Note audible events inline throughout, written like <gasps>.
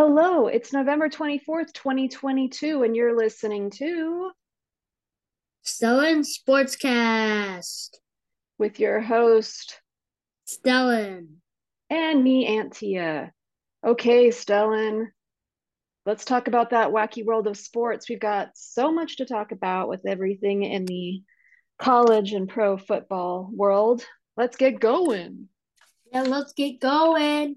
Hello, it's November 24th, 2022, and you're listening to Stellan Sportscast with your host Stellan and me, Antia. Okay, Stellan, let's talk about that wacky world of sports. We've got so much to talk about with everything in the college and pro football world. Let's get going. Yeah, let's get going.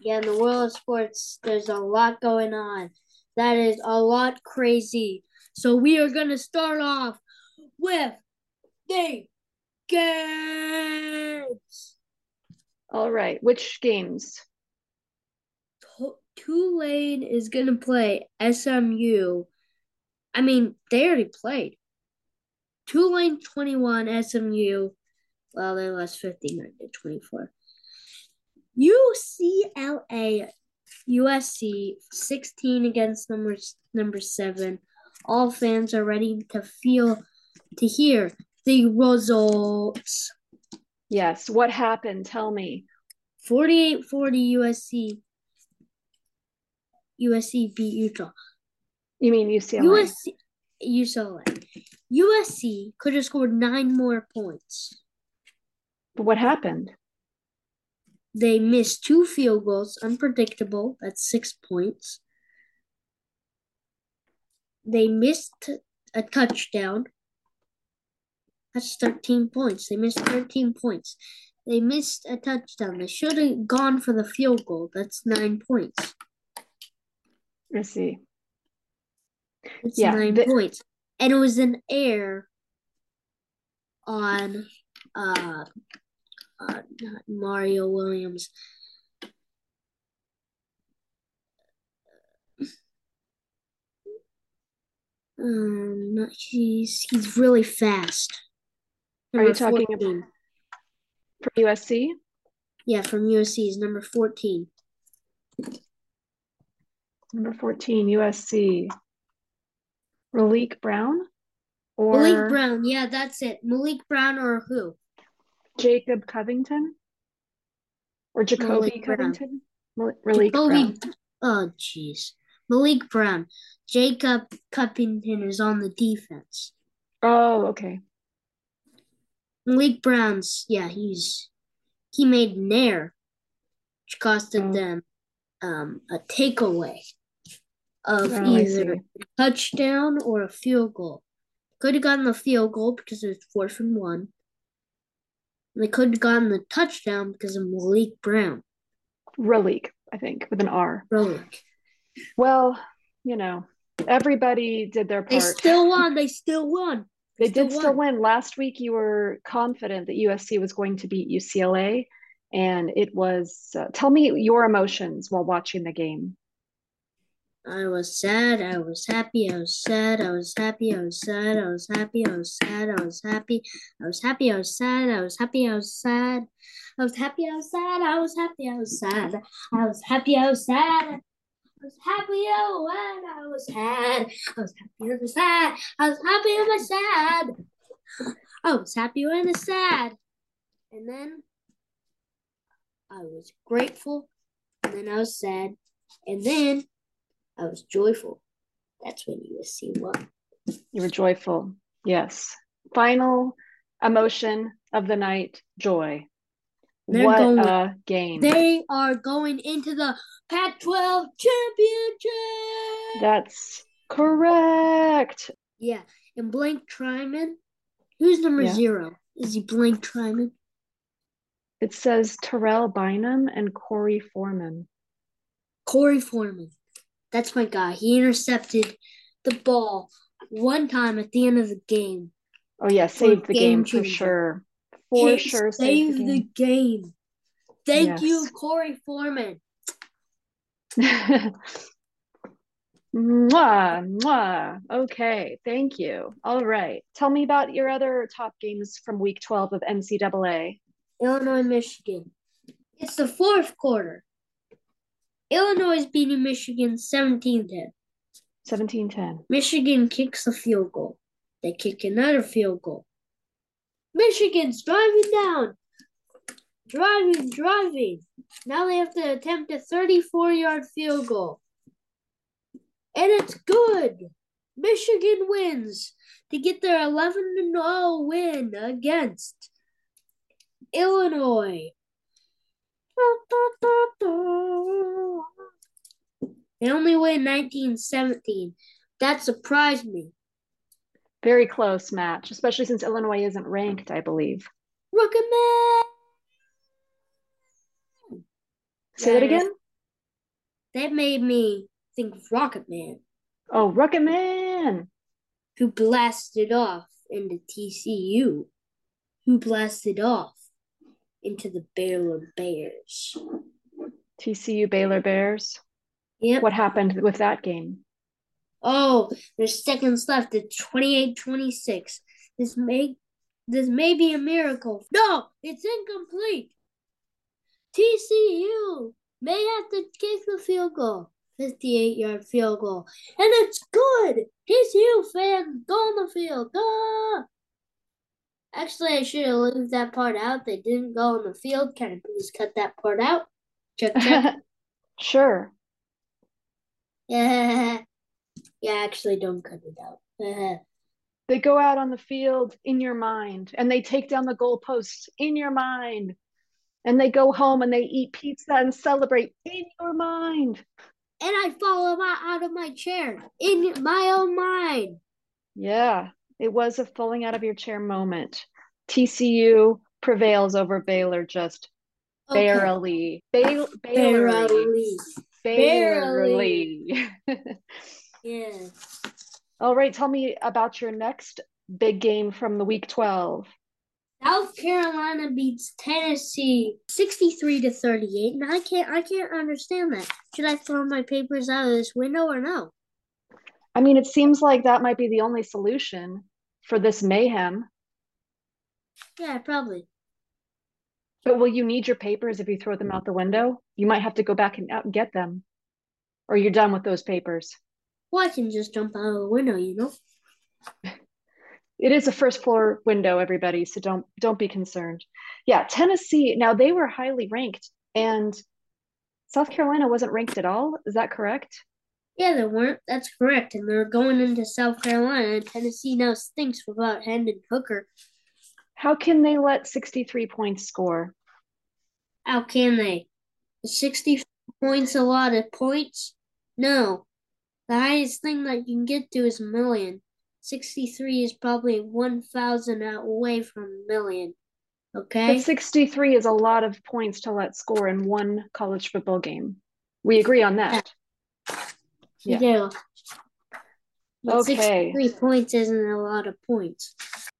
Yeah, in the world of sports, there's a lot going on. That is a lot crazy. So we are going to start off with the games. All right, which games? Tulane is going to play SMU. I mean, they already played. Tulane 21, SMU. Well, they lost 59 to 24. UCLA USC 16 against number number 7. All fans are ready to feel to hear the results. Yes, what happened? Tell me. 48-40 USC USC beat Utah. You mean UCLA? USC UCLA. USC could have scored 9 more points. But what happened? They missed two field goals, unpredictable. That's six points. They missed a touchdown. That's 13 points. They missed 13 points. They missed a touchdown. They should have gone for the field goal. That's nine points. I see. It's yeah, nine the- points. And it was an air on uh uh, Mario Williams. Um, he's he's really fast. Number Are you talking 14. about from USC? Yeah, from USC. He's number fourteen. Number fourteen, USC. Malik Brown, or Malik Brown. Yeah, that's it. Malik Brown or who? Jacob Covington or Jacoby Malik Covington? Malik Jacoby, Brown. Oh, jeez. Malik Brown. Jacob Covington is on the defense. Oh, okay. Malik Brown's, yeah, he's he made an error, which costed oh. them um, a takeaway of oh, either a touchdown or a field goal. Could have gotten the field goal because it was fourth and one. They could have gotten the touchdown because of Malik Brown. Ralik, I think, with an R. Ralik. Well, you know, everybody did their part. They still won. They still won. <laughs> They, they still did won. still win. Last week, you were confident that USC was going to beat UCLA, and it was. Uh, tell me your emotions while watching the game. I was sad, I was happy, I was sad, I was happy, I was sad, I was happy, I was sad, I was happy, I was happy, I was sad, I was happy, I was sad, I was happy, I was sad, I was happy, I was sad, I was happy, I was sad. I was happy when I was sad. I was happy when I was sad. I was happy when I was sad. I was happy when I was sad. And then I was grateful. And then I was sad. And then I was joyful. That's when you see what. You were joyful. Yes. Final emotion of the night joy. They're what going, a game. They are going into the Pac 12 championship. That's correct. Yeah. And Blank Tryman, who's number yeah. zero? Is he Blank Tryman? It says Terrell Bynum and Korey Foreman. Korey Foreman. That's my guy. He intercepted the ball one time at the end of the game. Oh yeah, saved the game, game for sure. For sure, saved the, the game. Thank yes. you, Korey Foreman. <laughs> mwah, mwah. Okay, thank you. All right. Tell me about your other top games from week 12 of NCAA. Illinois, Michigan. It's the fourth quarter. Illinois is beating Michigan 17 10. 17 10. Michigan kicks the field goal. They kick another field goal. Michigan's driving down. driving, driving. Now they have to attempt a 34 yard field goal. And it's good. Michigan wins to get their 11 0 win against Illinois. They only win 1917. That surprised me. Very close match, especially since Illinois isn't ranked, I believe. Rocket Man! Say that again? That made me think of Rocket Man. Oh, Rocket Man! Who blasted off into TCU. Who blasted off into the Baylor Bears. TCU Baylor Bears. Yep. What happened with that game? Oh, there's seconds left. It's 28-26. This may this may be a miracle. No, it's incomplete. TCU may have to kick the field goal. 58 yard field goal. And it's good. TCU fans go on the field. Go. Actually, I should have left that part out. They didn't go on the field. Can I please cut that part out? Check, check. <laughs> sure. <laughs> Yeah. Yeah, actually, don't cut it out. <laughs> they go out on the field in your mind and they take down the goalposts in your mind. And they go home and they eat pizza and celebrate in your mind. And I fall out of my chair in my own mind. Yeah, it was a falling out of your chair moment. TCU prevails over Baylor just okay. barely. Ba- barely. Barely. Barely. <laughs> yeah. All right, tell me about your next big game from the week 12. South Carolina beats Tennessee 63 to 38 and I can't I can't understand that. Should I throw my papers out of this window or no? I mean, it seems like that might be the only solution for this mayhem. Yeah, probably. But will you need your papers if you throw them out the window? You might have to go back and out and get them. Or you're done with those papers. Well, I can just jump out of the window, you know. <laughs> It is a first floor window, everybody, so don't don't be concerned. Yeah, Tennessee, now they were highly ranked and South Carolina wasn't ranked at all. Is that correct? Yeah, they weren't. That's correct. And they're going into South Carolina, and Tennessee now stinks without Hendon Hooker. How can they let 63 points score? How can they? 60 points a lot of points? No. The highest thing that you can get to is a million. 63 is probably 1,000 away from a million. Okay? But 63 is a lot of points to let score in one college football game. We agree on that. You yeah. do. But okay. 63 points isn't a lot of points.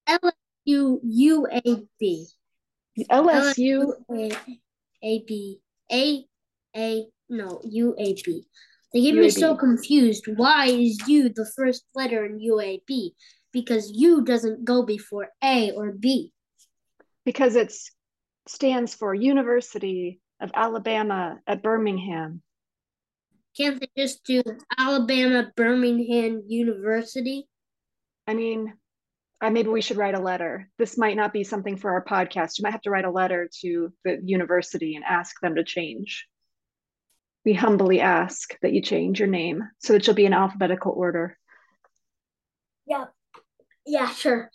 LSU UAB. LSU A B A A no UAB. They get UAB. me so confused. Why is U the first letter in UAB? Because U doesn't go before A or B. Because it stands for University of Alabama at Birmingham. Can't they just do Alabama Birmingham University? I mean, uh, maybe we should write a letter. This might not be something for our podcast. You might have to write a letter to the university and ask them to change. We humbly ask that you change your name so that you'll be in alphabetical order. Yeah. Yeah, sure.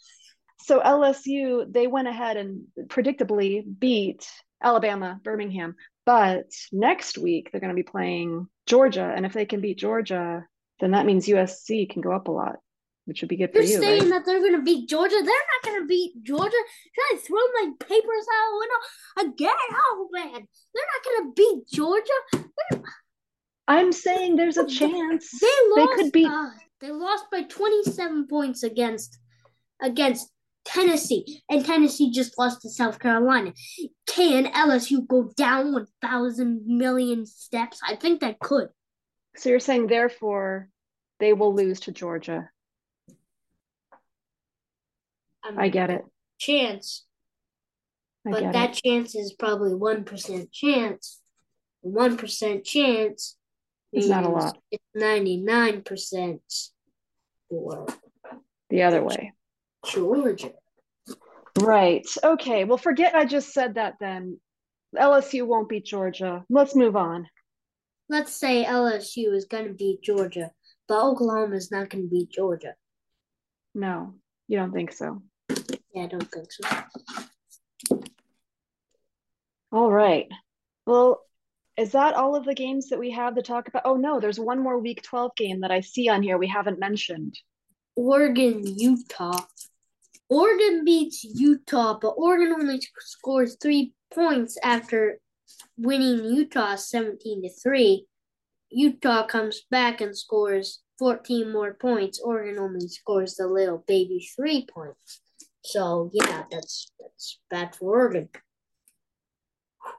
So LSU, they went ahead and predictably beat Alabama, Birmingham. But next week they're going to be playing Georgia, and if they can beat Georgia, then that means USC can go up a lot, which would be good You're for you. You're saying right? that they're going to beat Georgia? They're not going to beat Georgia. Should I throw my papers out the window again? Oh man, they're not going to beat Georgia. They're... I'm saying there's a chance they, lost, they could beat. Uh, they lost by 27 points against against Tennessee, and Tennessee just lost to South Carolina. Can LSU go down 1,000 million steps? I think that could. So you're saying, therefore, they will lose to Georgia? I, mean, I get it. Chance. I but that it. chance is probably 1% chance. 1% chance. It's not a lot. It's 99% for the other way. Georgia. Right. Okay. Well, forget I just said that then. LSU won't beat Georgia. Let's move on. Let's say LSU is going to beat Georgia, but Oklahoma is not going to beat Georgia. No, you don't think so. Yeah, I don't think so. All right. Well, is that all of the games that we have to talk about? Oh, no, there's one more week 12 game that I see on here we haven't mentioned. Oregon, Utah. Oregon beats Utah, but Oregon only scores three points after winning Utah 17 to 3. Utah comes back and scores 14 more points. Oregon only scores the little baby three points. So yeah, that's that's bad for Oregon.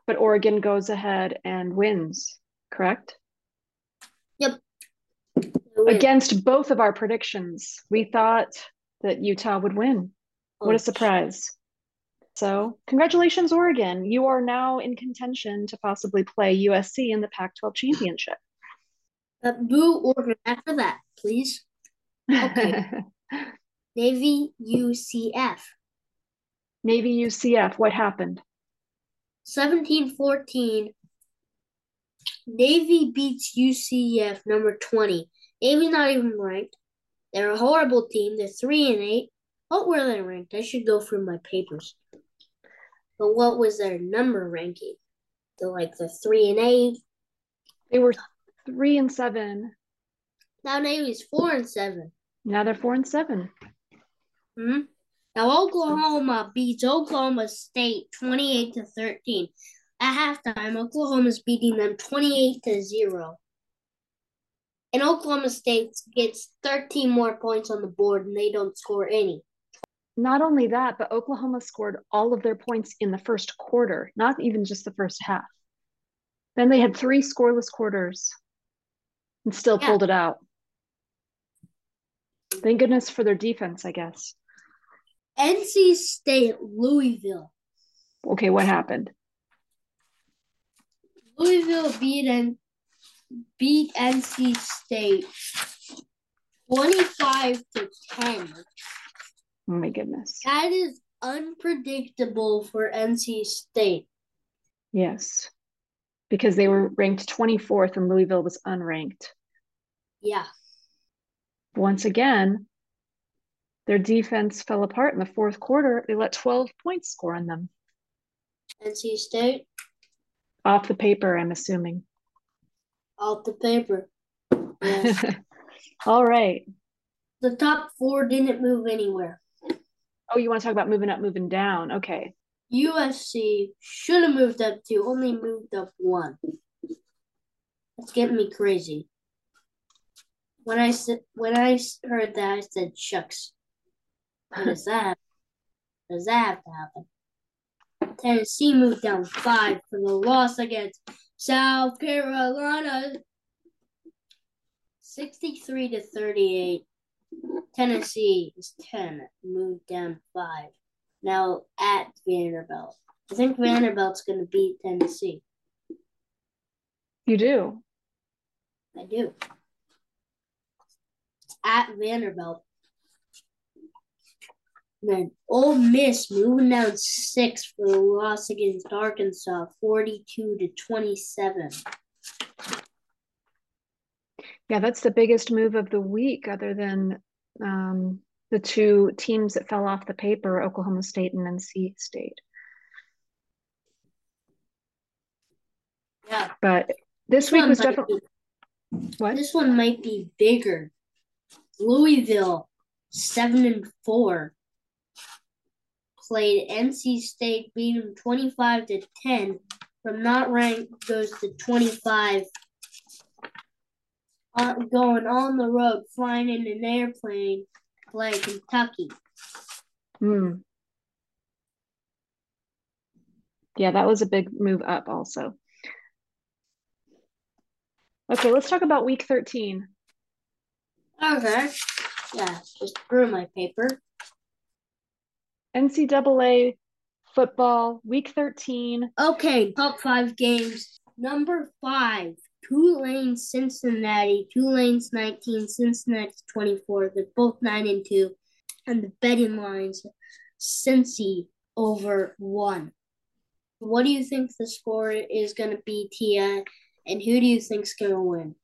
But Oregon goes ahead and wins, correct? Yep. Against both of our predictions, we thought that Utah would win. What a surprise. So, congratulations, Oregon. You are now in contention to possibly play USC in the Pac 12 championship. But <laughs> uh, boo Oregon after that, please. Okay. <laughs> Navy UCF. Navy UCF, what happened? 17-14. Navy beats UCF number 20. Navy's not even ranked. They're a horrible team. They're 3 and 8. What were they ranked? I should go through my papers. But what was their number ranking? They're like the 3 and 8. They were three and seven. Now Navy's 4 and 7. Now they're four and seven. Hmm? Now Oklahoma beats Oklahoma State 28 to 13. At halftime, Oklahoma's beating them 28 to 0. And Oklahoma State gets 13 more points on the board and they don't score any. Not only that, but Oklahoma scored all of their points in the first quarter, not even just the first half. Then they had three scoreless quarters and still Yeah. pulled it out. Thank goodness for their defense, I guess. NC State Louisville. Okay, what happened? Louisville beat N- beat NC State 25 to 10. Oh my goodness. That is unpredictable for NC State. Yes. Because they were ranked 24th and Louisville was unranked. Yeah. Once again, their defense fell apart in the fourth quarter. They let 12 points score on them. NC State Off the paper, I'm assuming. off the paper. <laughs> Yes. All right. the top four didn't move anywhere. Oh, you want to talk about moving up, moving down? Okay. USC should have moved up two, only moved up one. It's getting me crazy. When I said I heard that, I said, "Shucks, what does <laughs> that? Does that have to happen?" Tennessee moved down five for the loss against South Carolina, sixty-three to thirty-eight. Tennessee is ten, moved down five. Now at Vanderbilt. I think Vanderbilt's going to beat Tennessee. You do. I do. It's at Vanderbilt. And then Ole Miss moving down six for the loss against Arkansas, 42 to 27. Yeah, that's the biggest move of the week, other than um, the two teams that fell off the paper Oklahoma State and NC State. Yeah. But this, this week was definitely. What? This one might be bigger. Louisville, 7 and 4, played NC State, beat them 25 to 10. From not ranked goes to 25 going on the road, flying in an airplane, like Kentucky. Hmm. Yeah, that was a big move up, also. Okay, let's talk about week 13. Okay. Yeah, just through my paper. NCAA football, week 13. Okay, top five games. Number five Tulane, Cincinnati. Tulane's 19, Cincinnati's 24. They're both 9 and 2. And the betting lines, Cincy over 1. What do you think the score is going to be, Tia? And who do you think's going to win?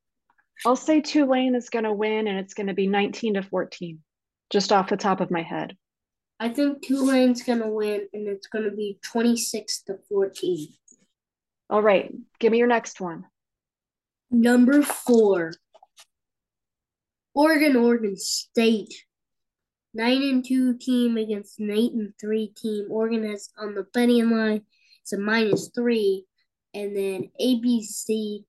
I'll say Tulane is going to win, and it's going to be 19 to 14, just off the top of my head. I think Tulane's going to win, and it's going to be 26 to 14. All right, give me your next one. Number four, Oregon, Oregon State. Nine and two team against an eight and three team. Oregon has on the betting line. It's a minus three, and then ABC.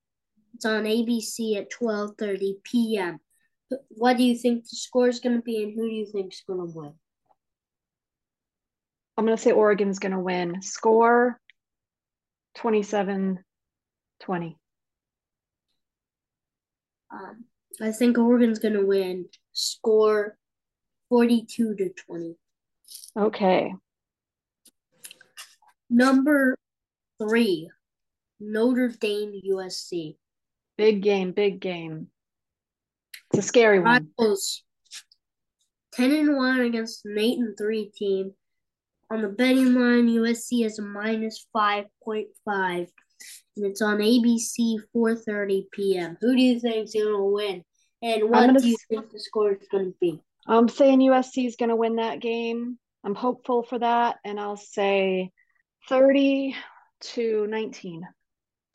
It's on ABC at twelve thirty p.m. What do you think the score is going to be, and who do you think is going to win? I'm going to say Oregon's going to win. Score 27 20. Um, I think Oregon's going to win. Score 42 to 20. Okay. Number three, Notre Dame USC. Big game, big game. It's a scary one. Rivals 10 and 1 against an 8 and 3 team. On the betting line, USC is a minus 5.5. And it's on ABC 4:30 p.m. Who do you think is going to win? And what do you think the score is going to be? I'm saying USC is going to win that game. I'm hopeful for that, and I'll say 30 to 19.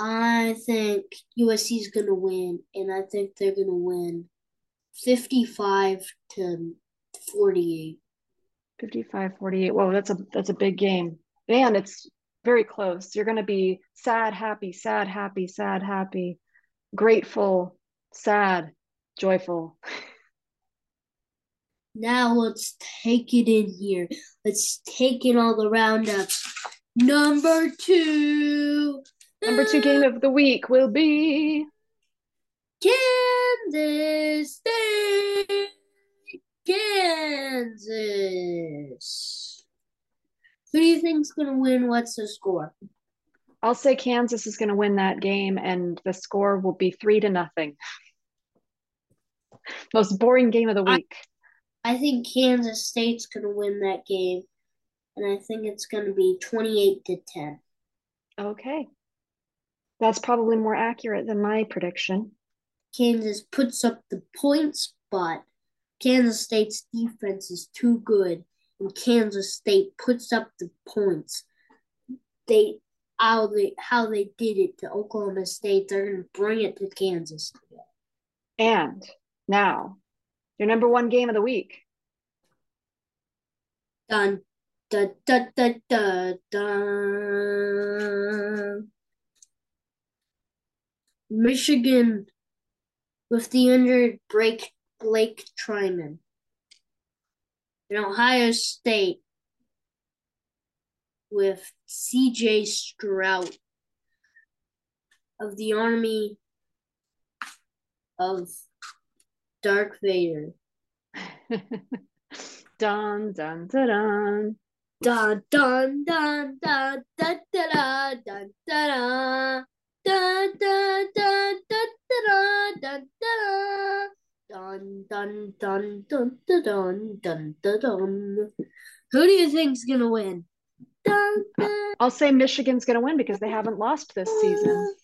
I think USC is going to win, and I think they're going to win 55 to 48. 55 48. Whoa, that's a that's a big game. And it's very close. You're going to be sad, happy, sad, happy, sad, happy, grateful, sad, joyful. <laughs> Now let's take it in here. Let's take in all the roundups. Number two. Number two game of the week will be Kansas State. Kansas. Who do you think's gonna win? What's the score? I'll say Kansas is going to win that game, and the score will be three to nothing. <laughs> Most boring game of the week. I, I think Kansas State's going to win that game, and I think it's going to be 28 to 10. Okay. That's probably more accurate than my prediction. Kansas puts up the points, but Kansas State's defense is too good, and Kansas State puts up the points. They how they how they did it to Oklahoma State, they're gonna bring it to Kansas. And now, your number one game of the week. Dun dun dun dun dun dun. Michigan with the injured break Blake Trinan. In Ohio State with CJ Stroud of the Army of Dark Vader. dun dun dun dun. Dun dun dun dun dun dun dun dun dun dun dun dun dun dun dun Dun dun dun dun dun dun dun dun dun. dun. Who do you think's gonna win? Dun, dun. I'll say Michigan's gonna win because they haven't lost this season.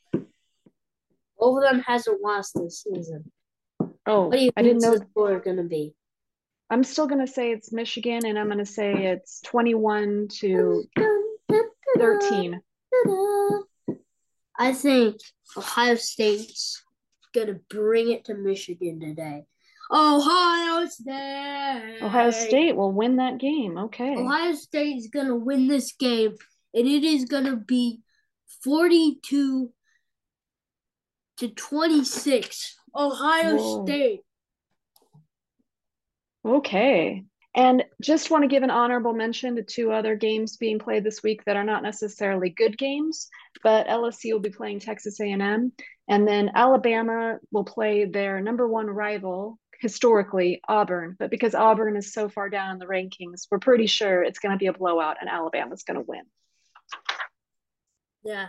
Both of them hasn't lost this season. Oh, what do you I didn't know the score gonna be. I'm still gonna say it's Michigan, and I'm gonna say it's 21 to 13. I think Ohio State's gonna bring it to Michigan today. Ohio State. Ohio State will win that game. Okay. Ohio State is gonna win this game, and it is gonna be forty-two to twenty-six. Ohio Whoa. State. Okay. And just want to give an honorable mention to two other games being played this week that are not necessarily good games, but LSU will be playing Texas A&M, and then Alabama will play their number one rival historically Auburn. But because Auburn is so far down in the rankings, we're pretty sure it's going to be a blowout, and Alabama's going to win. Yeah.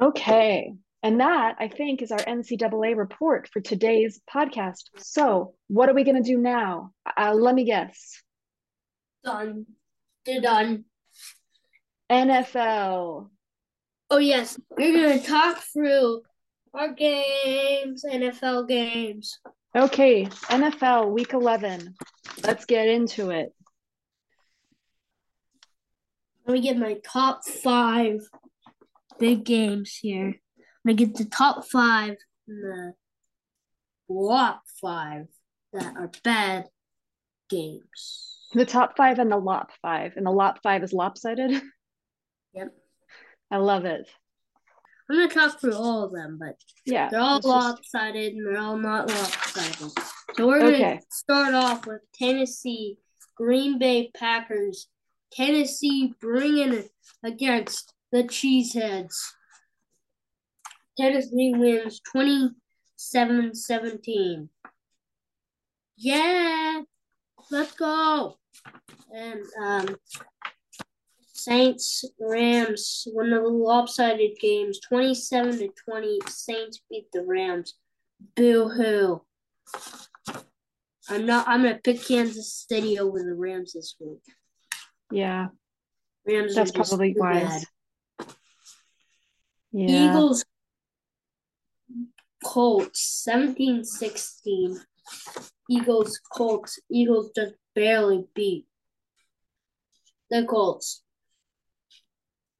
Okay. And that, I think, is our NCAA report for today's podcast. So, what are we going to do now? Uh, let me guess. Done. They're done. NFL. Oh yes, we're gonna talk through our games, NFL games. Okay, NFL week 11. Let's get into it. Let me get my top five big games here. I'm gonna get the top five and the flop five that are bad games. The top five and the lop five. And the lop five is lopsided. Yep. I love it. I'm gonna talk through all of them, but Yeah. they're all let's just- lopsided and they're all not lopsided. So we're gonna start off with Tennessee, Green Bay Packers. Tennessee bringing it against the Cheeseheads. Tennessee wins 27 17. Yeah, let's go. And um, Saints Rams, one of the lopsided games, 27 to 20. Saints beat the Rams. Boo hoo. I'm not I'm gonna pick Kansas City over the Rams this week. Yeah, Rams that's are probably wise. bad. Yeah. Eagles Colts 17-16. Eagles Colts. Eagles just barely beat the Colts.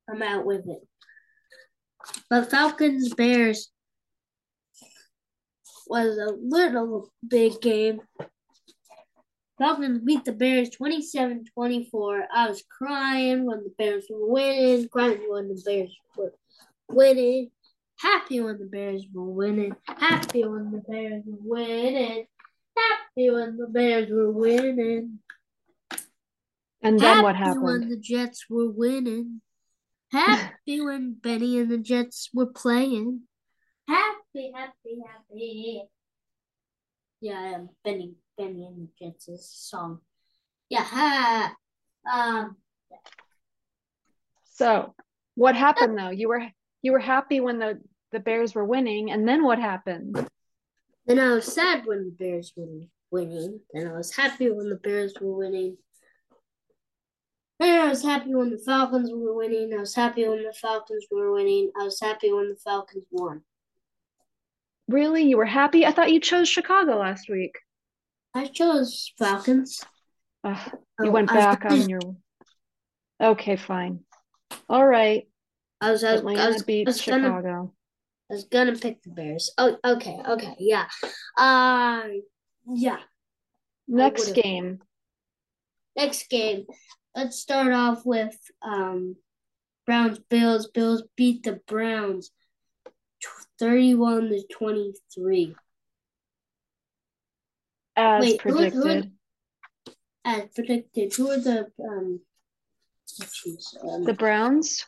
I'm out with it. But Falcons Bears was a little big game. Falcons beat the Bears 27-24. I was crying when the Bears were winning, crying when the Bears were winning, happy when the Bears were winning, happy when the Bears were winning, happy when the Bears were winning, And then what happy when happened? the Jets were winning, happy when Benny and the Jets were playing, happy, happy, happy. Yeah, I am Benny, Benny and the Jets is a song. Yeah, ha. Um, So, what happened though? You were you were happy when the the Bears were winning, and then what happened? Then I was sad when the Bears were winning. Then I was happy when the Bears were winning. I was happy when the Falcons were winning. I was happy when the Falcons were winning. I was happy when the Falcons won. Really? You were happy? I thought you chose Chicago last week. I chose Falcons. Ugh, you Oh, went I was back gonna- on your. Okay, fine. All right. I was, I was, I Atlanta was, I beats was gonna, Chicago. I was gonna pick the Bears. Oh, okay, okay, yeah. Uh, yeah. Next game. Next game, let's start off with um, Browns Bills. Bills beat the Browns, thirty-one to twenty-three. As Wait, who- who- predicted. As predicted, who are the um? Um The Browns?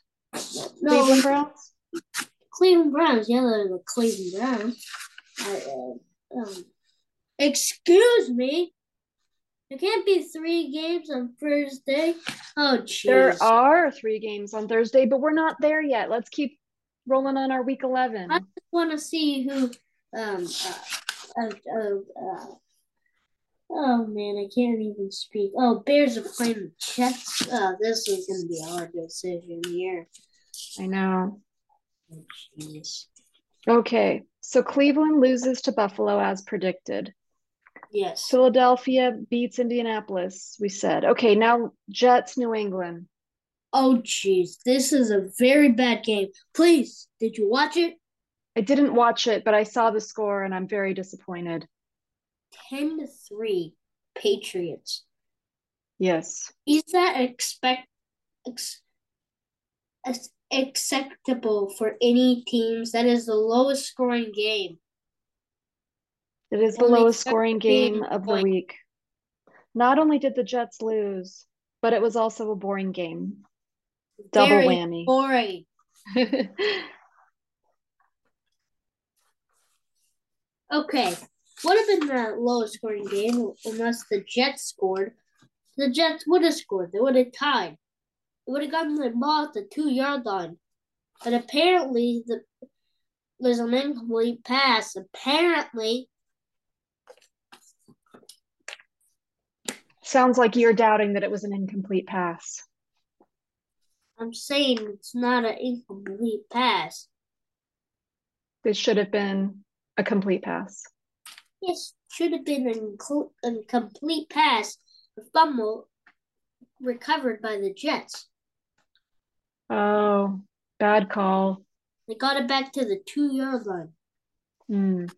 no, Cleveland Browns? Cleveland Browns. Yeah, they're the Cleveland Browns. Uh, uh, um, excuse me. There can't be three games on Thursday. Oh, jeez. There are three games on Thursday, but we're not there yet. Let's keep rolling on our week 11. I just want to see who. Um. Uh, uh, uh, uh, oh man, I can't even speak. Oh, Bears are playing the Jets. Oh, this is gonna be a hard decision here. I know. Oh, Jeez. Okay, so Cleveland loses to Buffalo as predicted. Yes. Philadelphia beats Indianapolis, we said. Okay, now Jets, New England. Oh, jeez, this is a very bad game. Please, did you watch it? I didn't watch it, but I saw the score and I'm very disappointed. Ten to three, Patriots. Yes. Is that expect ex, ex- acceptable for any teams? That is the lowest scoring game. It is the Only lowest scoring game of the week. Not only did the Jets lose, but it was also a boring game. Double Very whammy. boring. <laughs> Okay, would have been the lowest scoring game unless the Jets scored. The Jets would have scored. They would have tied. They would have gotten the ball at the two yard line. But apparently, the there's an incomplete pass. Apparently, Sounds like you're doubting that it was an incomplete pass. I'm saying it's not an incomplete pass. It should have been a complete pass. Yes, should have been a, a complete pass. A fumble recovered by the Jets. Oh, bad call. They got it back to the two yard line. Mm.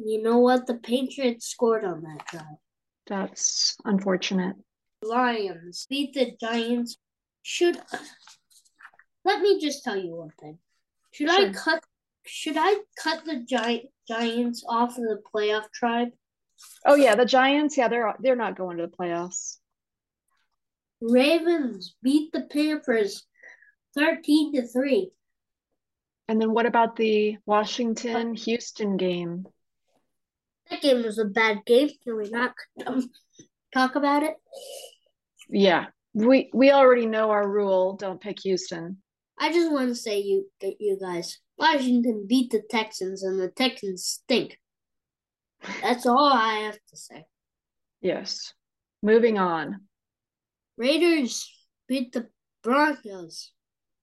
You know what? The Patriots scored on that drive. That's unfortunate. Lions beat the Giants. Should let me just tell you one thing. Should sure. I cut should I cut the Gi- Giants off of the playoff tribe? Oh yeah, the Giants, yeah, they're they're not going to the playoffs. Ravens beat the Panthers 13 to 3. And then what about the Washington Houston game? That game was a bad game. Can we not um, talk about it? Yeah. We we already know our rule, don't pick Houston. I just want to say you you guys, Washington beat the Texans and the Texans stink. That's all I have to say. Yes. Moving on. Raiders beat the Broncos.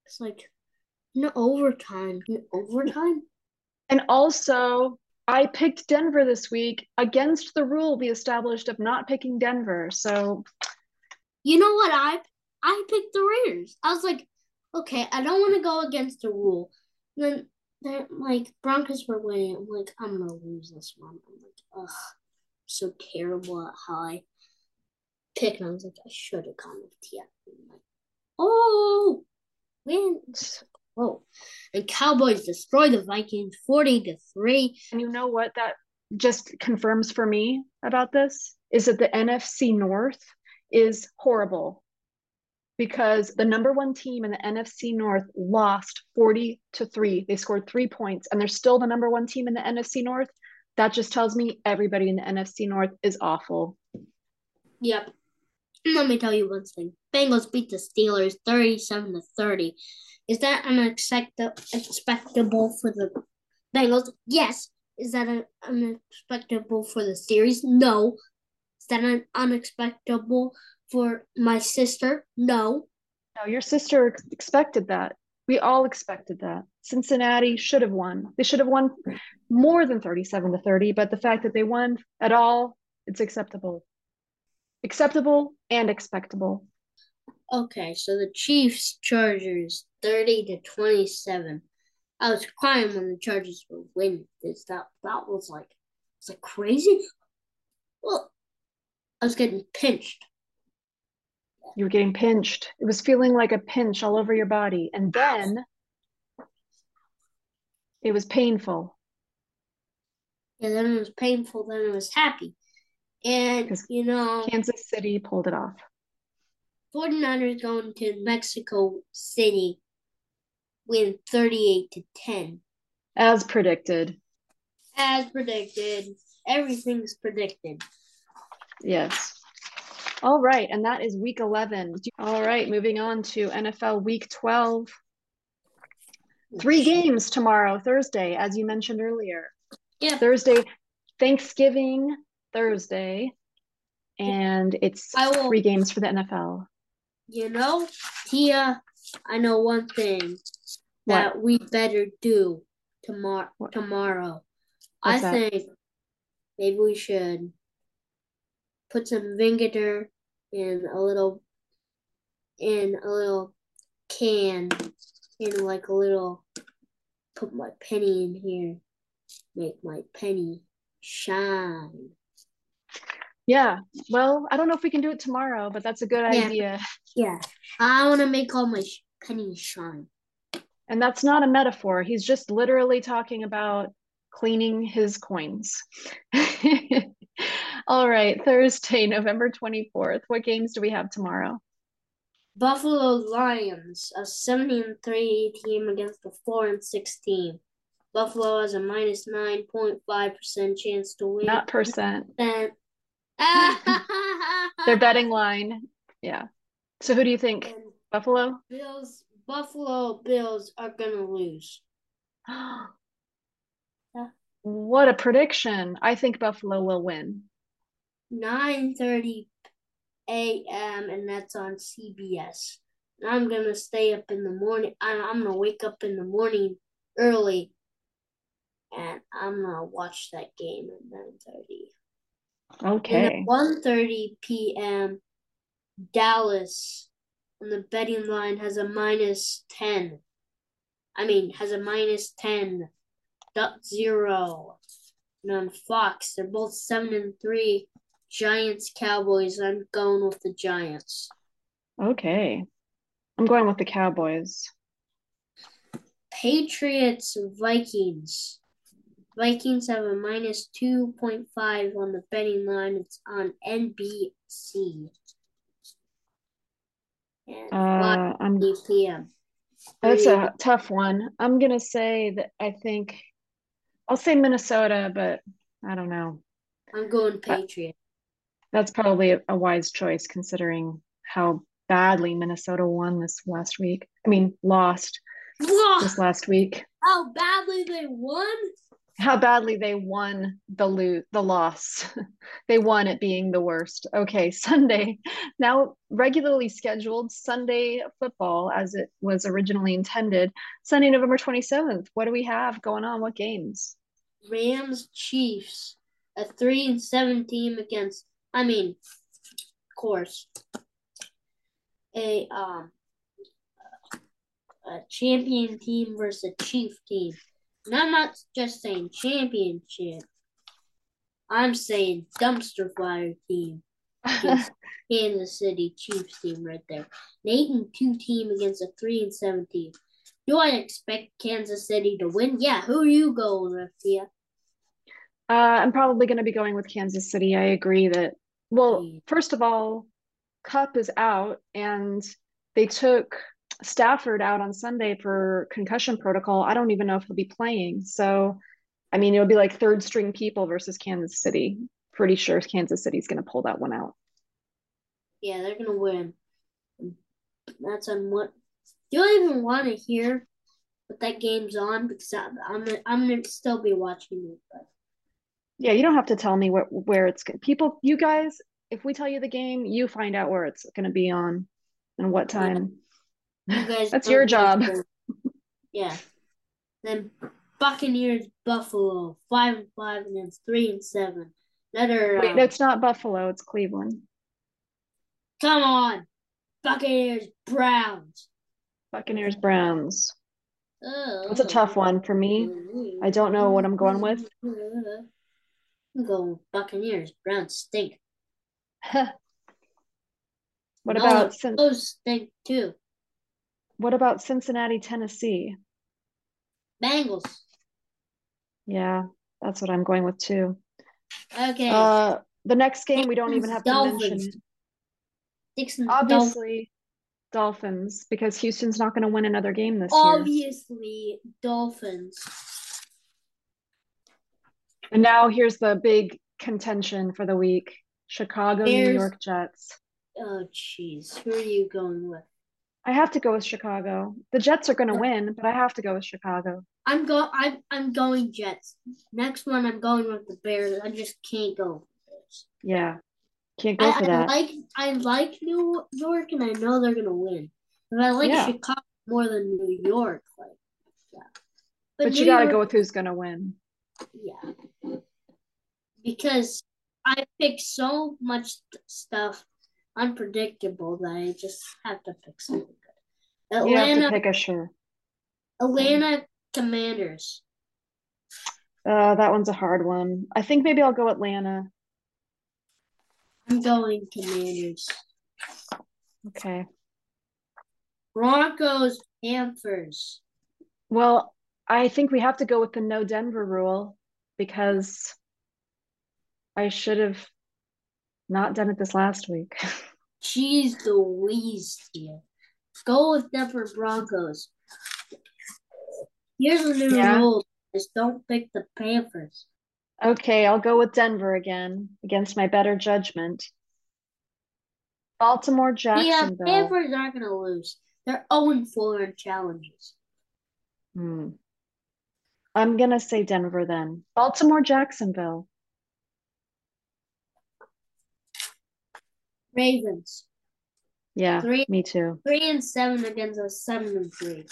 It's like no overtime. In overtime? And also, I picked Denver this week against the rule we established of not picking Denver. So, you know what? I I picked the Raiders. I was like, okay, I don't want to go against the rule. then they're like Broncos were winning. I'm like, I'm gonna lose this one. I'm like, ugh, so terrible at how I pick. And I was like, I should have gone with TF. Like, oh, wins. Oh, and Cowboys destroy the Vikings 40 to 3. And you know what that just confirms for me about this is that the NFC North is horrible because the number one team in the NFC North lost 40 to 3. They scored three points and they're still the number one team in the NFC North. That just tells me everybody in the NFC North is awful. Yep. Let me tell you one thing. Bengals beat the Steelers 37 to 30. Is that unexpectable for the Bengals? Yes. Is that an unexpectable for the series? No. Is that an unexpectable for my sister? No. No, your sister expected that. We all expected that. Cincinnati should have won. They should have won more than 37 to 30, but the fact that they won at all, it's acceptable. Acceptable and expectable. Okay, so the Chiefs Chargers 30 to 27. I was crying when the Chargers were winning this. That that was like it's like crazy. Well, I was getting pinched. You were getting pinched. It was feeling like a pinch all over your body. And then it was painful. And then it was painful, then it was happy. And you know Kansas City pulled it off. 49ers going to Mexico City win 38 to 10. As predicted. As predicted. Everything's predicted. Yes. All right, and that is week 11. All right, moving on to NFL week 12. Three games tomorrow, Thursday, as you mentioned earlier. Yeah. Thursday, Thanksgiving Thursday, and it's will, three games for the NFL. You know, Tia, I know one thing what? that we better do tomorrow. Tomorrow, What's I that? think maybe we should put some vinegar in a little in a little can in like a little put my penny in here make my penny shine yeah. Well, I don't know if we can do it tomorrow, but that's a good yeah. idea. Yeah. I want to make all my pennies shine. And that's not a metaphor. He's just literally talking about cleaning his coins. <laughs> all right. Thursday, November 24th. What games do we have tomorrow? Buffalo Lions, a 73 3 team against the 4 and 6 team. Buffalo has a minus 9.5% chance to win. Not percent. Their betting line. Yeah. So who do you think? And Buffalo? Bills Buffalo Bills are gonna lose. <gasps> What a prediction. I think Buffalo will win. 9:30 a.m. and that's on CBS. I'm gonna stay up in the morning. I'm gonna wake up in the morning early, and I'm gonna watch that game at nine thirty. Okay. And at 1.30 p.m., Dallas on the betting line has a minus 10. I mean, has a minus 10 dot zero. And on Fox, they're both 7 and 3. Giants, Cowboys. I'm going with the Giants. Okay. I'm going with the Cowboys. Patriots, Vikings. Vikings have a minus 2.5 on the betting line. It's on NBC. And uh, I'm, p.m. That's a tough one. I'm going to say that I think I'll say Minnesota, but I don't know. I'm going Patriot. That's probably a, a wise choice considering how badly Minnesota won this last week. I mean, lost this last week. How badly they won? How badly they won the lo- the loss. <laughs> they won it being the worst. Okay, <laughs> Sunday. Now regularly scheduled Sunday football as it was originally intended. Sunday, November 27th. What do we have going on? What games? Rams Chiefs. A 3 and 7 team against I mean, of course. A um a champion team versus a chief team. And I'm not just saying championship. I'm saying dumpster fire team <laughs> Kansas City Chiefs team right there. An eight and two team against a three and seven team. Do I expect Kansas City to win? Yeah. Who are you going with, Tia? Uh, I'm probably going to be going with Kansas City. I agree that. Well, first of all, Kupp is out, and they took Stafford out on Sunday for concussion protocol. I don't even know if he'll be playing. So, I mean, it'll be like third string people versus Kansas City. Pretty sure Kansas City's going to pull that one out. Yeah, they're going to win. That's on what. You Do I even want to hear what that game's on? Because I, I'm I'm going to still be watching it. But yeah, you don't have to tell me where where it's people. You guys, if we tell you the game, you find out where it's going to be on and what time. You guys That's your job. yeah. Then Buccaneers, Buffalo, five and five, and then three and seven. Another. Wait, um, that's not Buffalo. It's Cleveland. Come on, Buccaneers, Browns. Buccaneers, Browns. Oh. It's a tough one for me. I don't know what I'm going with. <laughs> I'm going Buccaneers. Browns stink. <laughs> what no, about those stink too? What about Cincinnati, Tennessee? Bengals. Yeah, that's what I'm going with too. Okay. Uh, the next game we don't even have Dolphins. to mention. Dixon, Obviously, Dolphins. Dolphins, because Houston's not going to win another game this Obviously, year. Obviously, Dolphins. And now here's the big contention for the week: Chicago, Bears. New York Jets. Oh, jeez, who are you going with? I have to go with Chicago. The Jets are going to win, but I have to go with Chicago. I'm go. I'm I'm going Jets. Next one, I'm going with the Bears. I just can't go. Yeah, can't go I, for that. I like I like New York, and I know they're going to win. But I like yeah. Chicago more than New York. Like, yeah. But, but you got to go with who's going to win. Yeah, because I pick so much stuff unpredictable that I just have to pick something good. Atlanta, you have to pick a sure. Atlanta Commanders. Uh, that one's a hard one. I think maybe I'll go Atlanta. I'm going Commanders. Okay. Broncos Panthers. Well, I think we have to go with the no Denver rule because I should have not done it this last week. <laughs> Jeez Louise, dear. Go with Denver Broncos. Here's a new yeah. rule: just don't pick the Panthers. Okay, I'll go with Denver again against my better judgment. Baltimore, Jacksonville. Yeah, Panthers aren't going to lose. They're 0 4 in challenges. Hmm. I'm going to say Denver then. Baltimore, Jacksonville. Ravens. Yeah, Three. me too. Three and seven against a seven and three.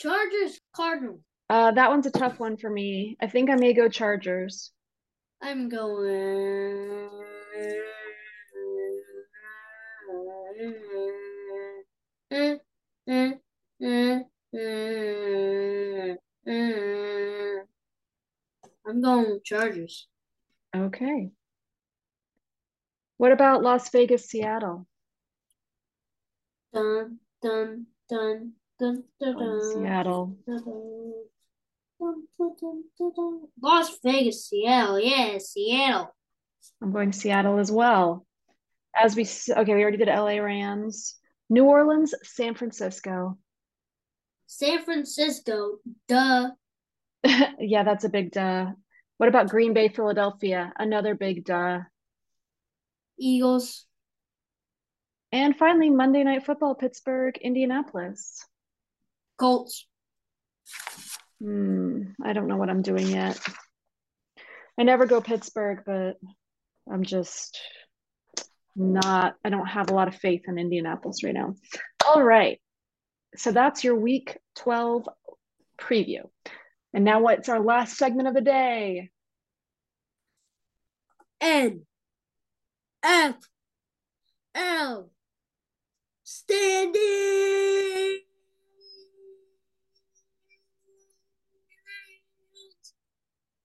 Chargers, Cardinals. Uh, that one's a tough one for me. I think I may go Chargers. I'm going. I'm going Chargers. Okay. What about Las Vegas, Seattle? Dun dun dun dun dun Oh, dun. Seattle. dun, dun, dun, dun, dun, dun. Las Vegas, Seattle. Yeah, Seattle. I'm going Seattle as well. As we okay, we already did LA Rams. New Orleans, San Francisco. San Francisco. Duh. <laughs> Yeah, that's a big duh. What about Green Bay, Philadelphia? Another big duh. Eagles. And finally, Monday Night Football, Pittsburgh, Indianapolis. Colts. Hmm, I don't know what I'm doing yet. I never go Pittsburgh, but I'm just not, I don't have a lot of faith in Indianapolis right now. All right. So that's your week 12 preview. And now what's our last segment of the day? N. F. L. Standing.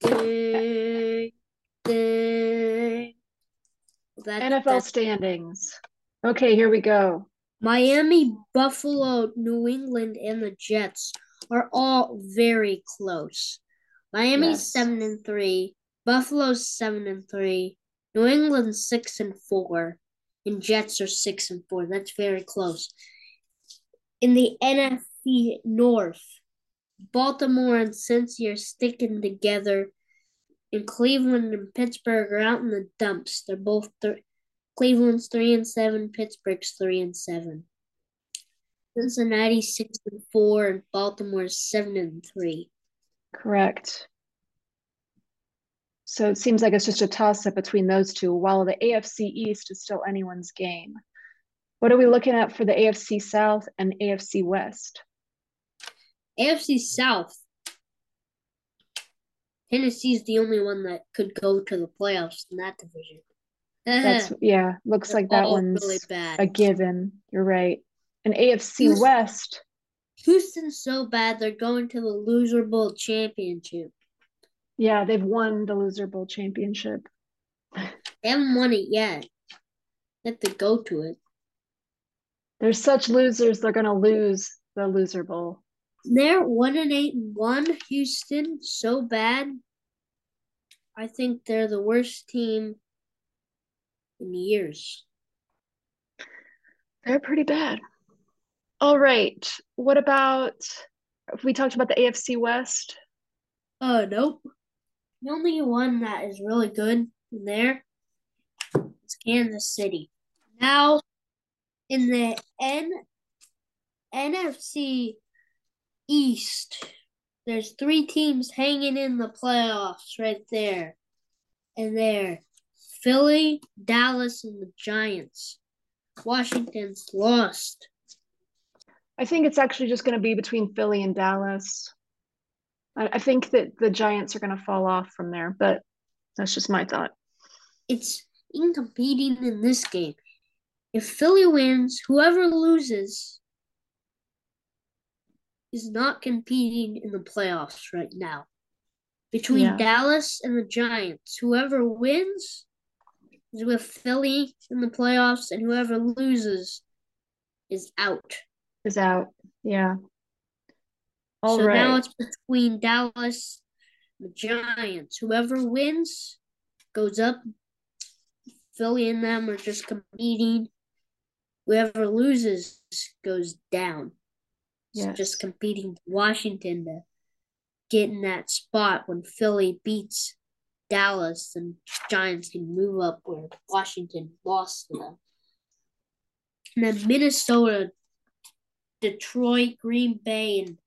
Ding, ding. That's- NFL standings. Okay, here we go. Miami, Buffalo, New England, and the Jets are all very close. Miami's Yes. seven and three, Buffalo's seven and three, New England's six and four, and Jets are six and four. That's very close. In the NFC North, Baltimore and Cincy are sticking together, and Cleveland and Pittsburgh are out in the dumps. They're both th- Cleveland's three and seven, Pittsburgh's three and seven. Cincinnati six and four, and Baltimore's seven and three. Correct. So it seems like it's just a toss up between those two, while the AFC East is still anyone's game. What are we looking at for the AFC South and AFC West? AFC South. Tennessee's the only one that could go to the playoffs in that division. That's <laughs> yeah, looks They're like that one's really a given. You're right. And AFC Houston- West, Houston's so bad they're going to the Loser Bowl championship. Yeah, they've won the Loser Bowl championship. <laughs> They haven't won it yet. They have to go to it. They're such losers, they're gonna lose the Loser Bowl. They're one and eight and one. Houston so bad. I think they're the worst team in years. They're pretty bad. All right. What about if we talked about the AFC West? Oh nope. The only one that is really good in there is Kansas City. Now in the N NFC East, there's three teams hanging in the playoffs right there. And there. Philly, Dallas, and the Giants. Washington's lost. I think it's actually just going to be between Philly and Dallas. I, I think that the Giants are going to fall off from there, but that's just my thought. It's in competing in this game. If Philly wins, whoever loses is not competing in the playoffs right now. Between Yeah. Dallas and the Giants, whoever wins is with Philly in the playoffs, and whoever loses is out. Is out. Yeah. All so right. now it's between Dallas the Giants. Whoever wins goes up. Philly and them are just competing. Whoever loses goes down. It's Yes. just competing Washington to get in that spot when Philly beats Dallas and Giants can move up where Washington lost to them. And then Minnesota, Detroit, Green Bay, and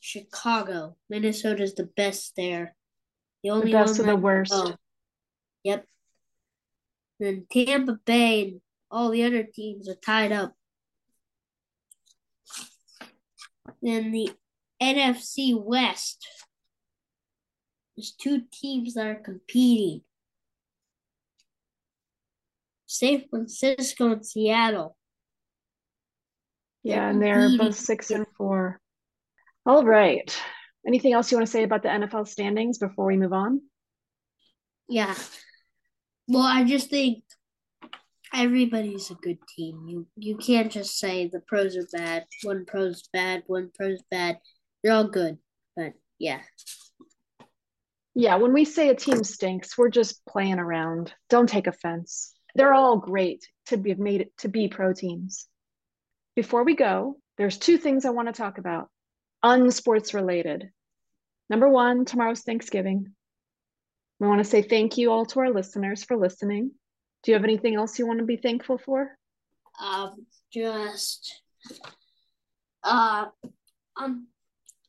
Chicago. Minnesota's the best there. The the only best one of the worst. Yep. Then Tampa Bay and all the other teams are tied up. Then the NFC West. There's two teams that are competing. San Francisco and Seattle. Yeah, and they're both six and four. All right. Anything else you want to say about the NFL standings before we move on? Yeah. Well, I just think everybody's a good team. You you can't just say the pros are bad, one pro's bad, one pro's bad. They're all good. But yeah. Yeah, when we say a team stinks, we're just playing around. Don't take offense. They're all great to be made to be pro teams. Before we go, there's two things I want to talk about, unsports related. Number one, tomorrow's Thanksgiving. We want to say thank you all to our listeners for listening. Do you have anything else you want to be thankful for? Um, just uh, I'm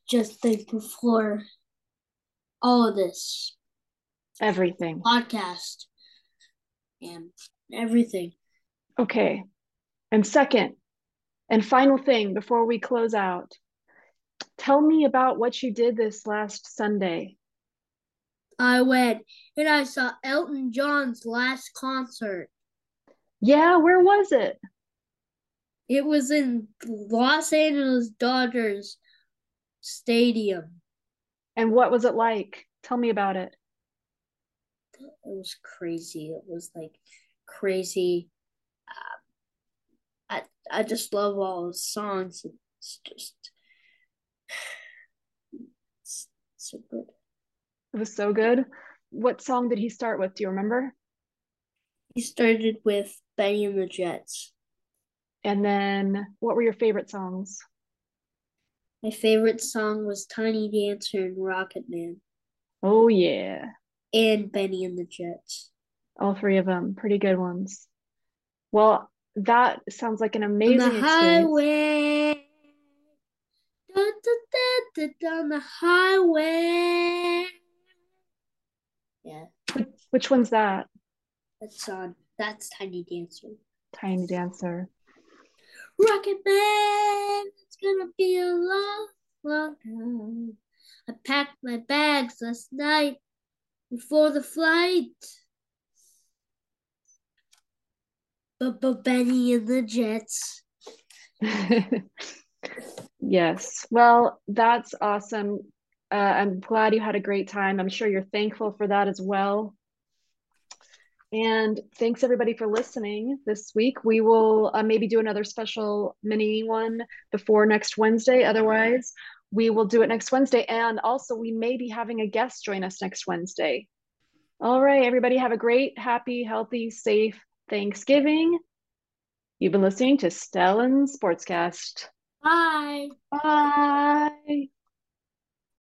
just thankful for all of this, everything, podcast, and everything. Okay, and second, and final thing before we close out, tell me about what you did this last Sunday. I went and I saw Elton John's last concert. Yeah, where was it? It was in Los Angeles Dodgers Stadium. And what was it like? Tell me about it. It was crazy. It was like crazy. Uh, I I just love all the songs. It's just so good. It was so good. What song did he start with? Do you remember? He started with Bennie and the Jets. And then what were your favorite songs? My favorite song was Tiny Dancer and Rocket Man. Oh, yeah. And Bennie and the Jets. All three of them. Pretty good ones. Well, that sounds like an amazing on the highway. Da, da, the highway. Yeah. Which one's that? That's on. That's Tiny Dancer. Tiny Dancer. Rocket Man, it's gonna be a long, long time. I packed my bags last night before the flight. But Bennie and the Jets. <laughs> yes. Well, that's awesome. Uh, I'm glad you had a great time. I'm sure you're thankful for that as well. And thanks everybody for listening this week. We will uh, maybe do another special mini one before next Wednesday. Otherwise, we will do it next Wednesday. And also, we may be having a guest join us next Wednesday. All right, everybody, have a great, happy, healthy, safe Thanksgiving. You've been listening to Stellan Sportscast. Bye. Bye.